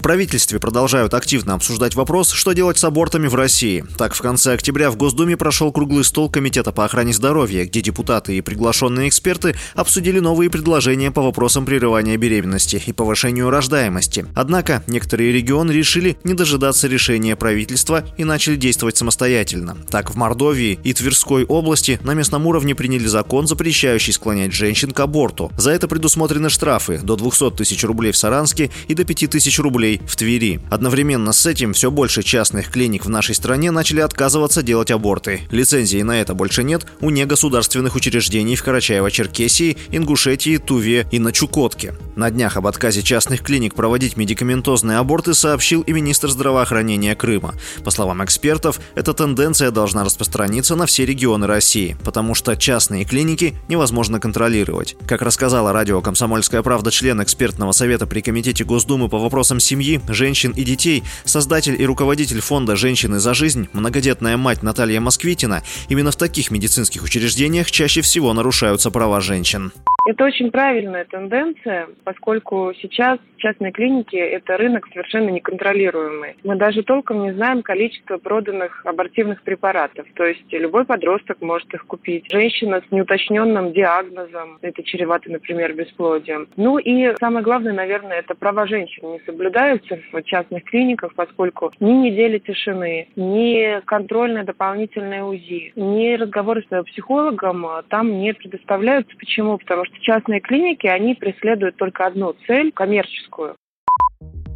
В правительстве продолжают активно обсуждать вопрос, что делать с абортами в России. Так, в конце октября в Госдуме прошел круглый стол Комитета по охране здоровья, где депутаты и приглашенные эксперты обсудили новые предложения по вопросам прерывания беременности и повышению рождаемости. Однако некоторые регионы решили не дожидаться решения правительства и начали действовать самостоятельно. Так, в Мордовии и Тверской области на местном уровне приняли закон, запрещающий склонять женщин к аборту. За это предусмотрены штрафы до 200 тысяч рублей в Саранске и до 5 тысяч рублей рублей в Твери. Одновременно с этим все больше частных клиник в нашей стране начали отказываться делать аборты. Лицензии на это больше нет у негосударственных учреждений в Карачаево-Черкесии, Ингушетии, Туве и на Чукотке. На днях об отказе частных клиник проводить медикаментозные аборты сообщил и министр здравоохранения Крыма. По словам экспертов, эта тенденция должна распространиться на все регионы России, потому что частные клиники невозможно контролировать. Как рассказала радио «Комсомольская правда» член экспертного совета при Комитете Госдумы по вопросам семьи, женщин и детей, создатель и руководитель фонда «Женщины за жизнь», многодетная мать Наталья Москвитина, именно в таких медицинских учреждениях чаще всего нарушаются права женщин. Это очень правильная тенденция, поскольку сейчас частные клиники – это рынок совершенно неконтролируемый. Мы даже толком не знаем количество проданных абортивных препаратов. То есть любой подросток может их купить. Женщина с неуточненным диагнозом, это чревато, например, бесплодием. Ну и самое главное, наверное, это права женщин не соблюдаются в частных клиниках, поскольку ни недели тишины, ни контрольное дополнительное УЗИ, ни разговоры с психологом там не предоставляются. Почему? Потому что частные клиники, они преследуют только одну цель – коммерческую.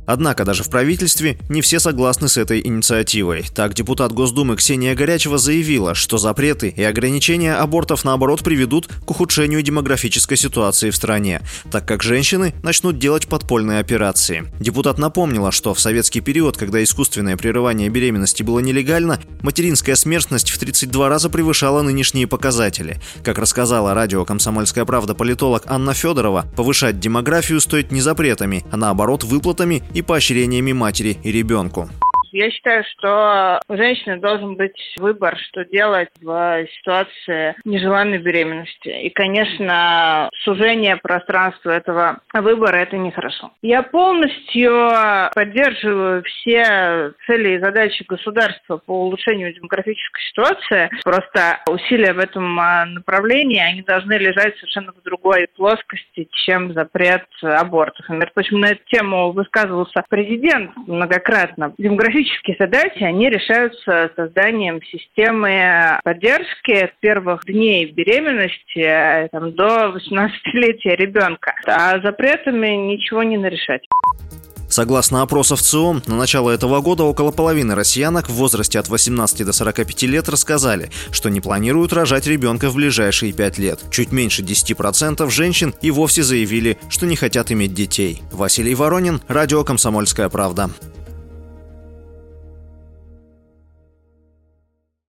Однако даже в правительстве не все согласны с этой инициативой. Так, депутат Госдумы Ксения Горячева заявила, что запреты и ограничения абортов наоборот приведут к ухудшению демографической ситуации в стране, так как женщины начнут делать подпольные операции. Депутат напомнила, что в советский период, когда искусственное прерывание беременности было нелегально, материнская смертность в 32 раза превышала нынешние показатели. Как рассказала радио «Комсомольская правда» политолог Анна Федорова, повышать демографию стоит не запретами, а наоборот выплатами и поощрениями матери и ребенку. Я считаю, что у женщины должен быть выбор, что делать в ситуации нежеланной беременности. И, конечно, сужение пространства этого выбора – это нехорошо. Я полностью поддерживаю все цели и задачи государства по улучшению демографической ситуации. Просто усилия в этом а, направлении, они должны лежать совершенно в другой плоскости, чем запрет абортов. Например, почему на эту тему высказывался президент многократно. Демографическая Технические задачи, они решаются созданием системы поддержки с первых дней беременности э, там, до 18-летия ребенка. А запретами ничего не нарешать. Согласно опросов ЦИОМ, на начало этого года около половины россиянок в возрасте от 18 до 45 лет рассказали, что не планируют рожать ребенка в ближайшие 5 лет. Чуть меньше 10% женщин и вовсе заявили, что не хотят иметь детей. Василий Воронин, Радио «Комсомольская правда».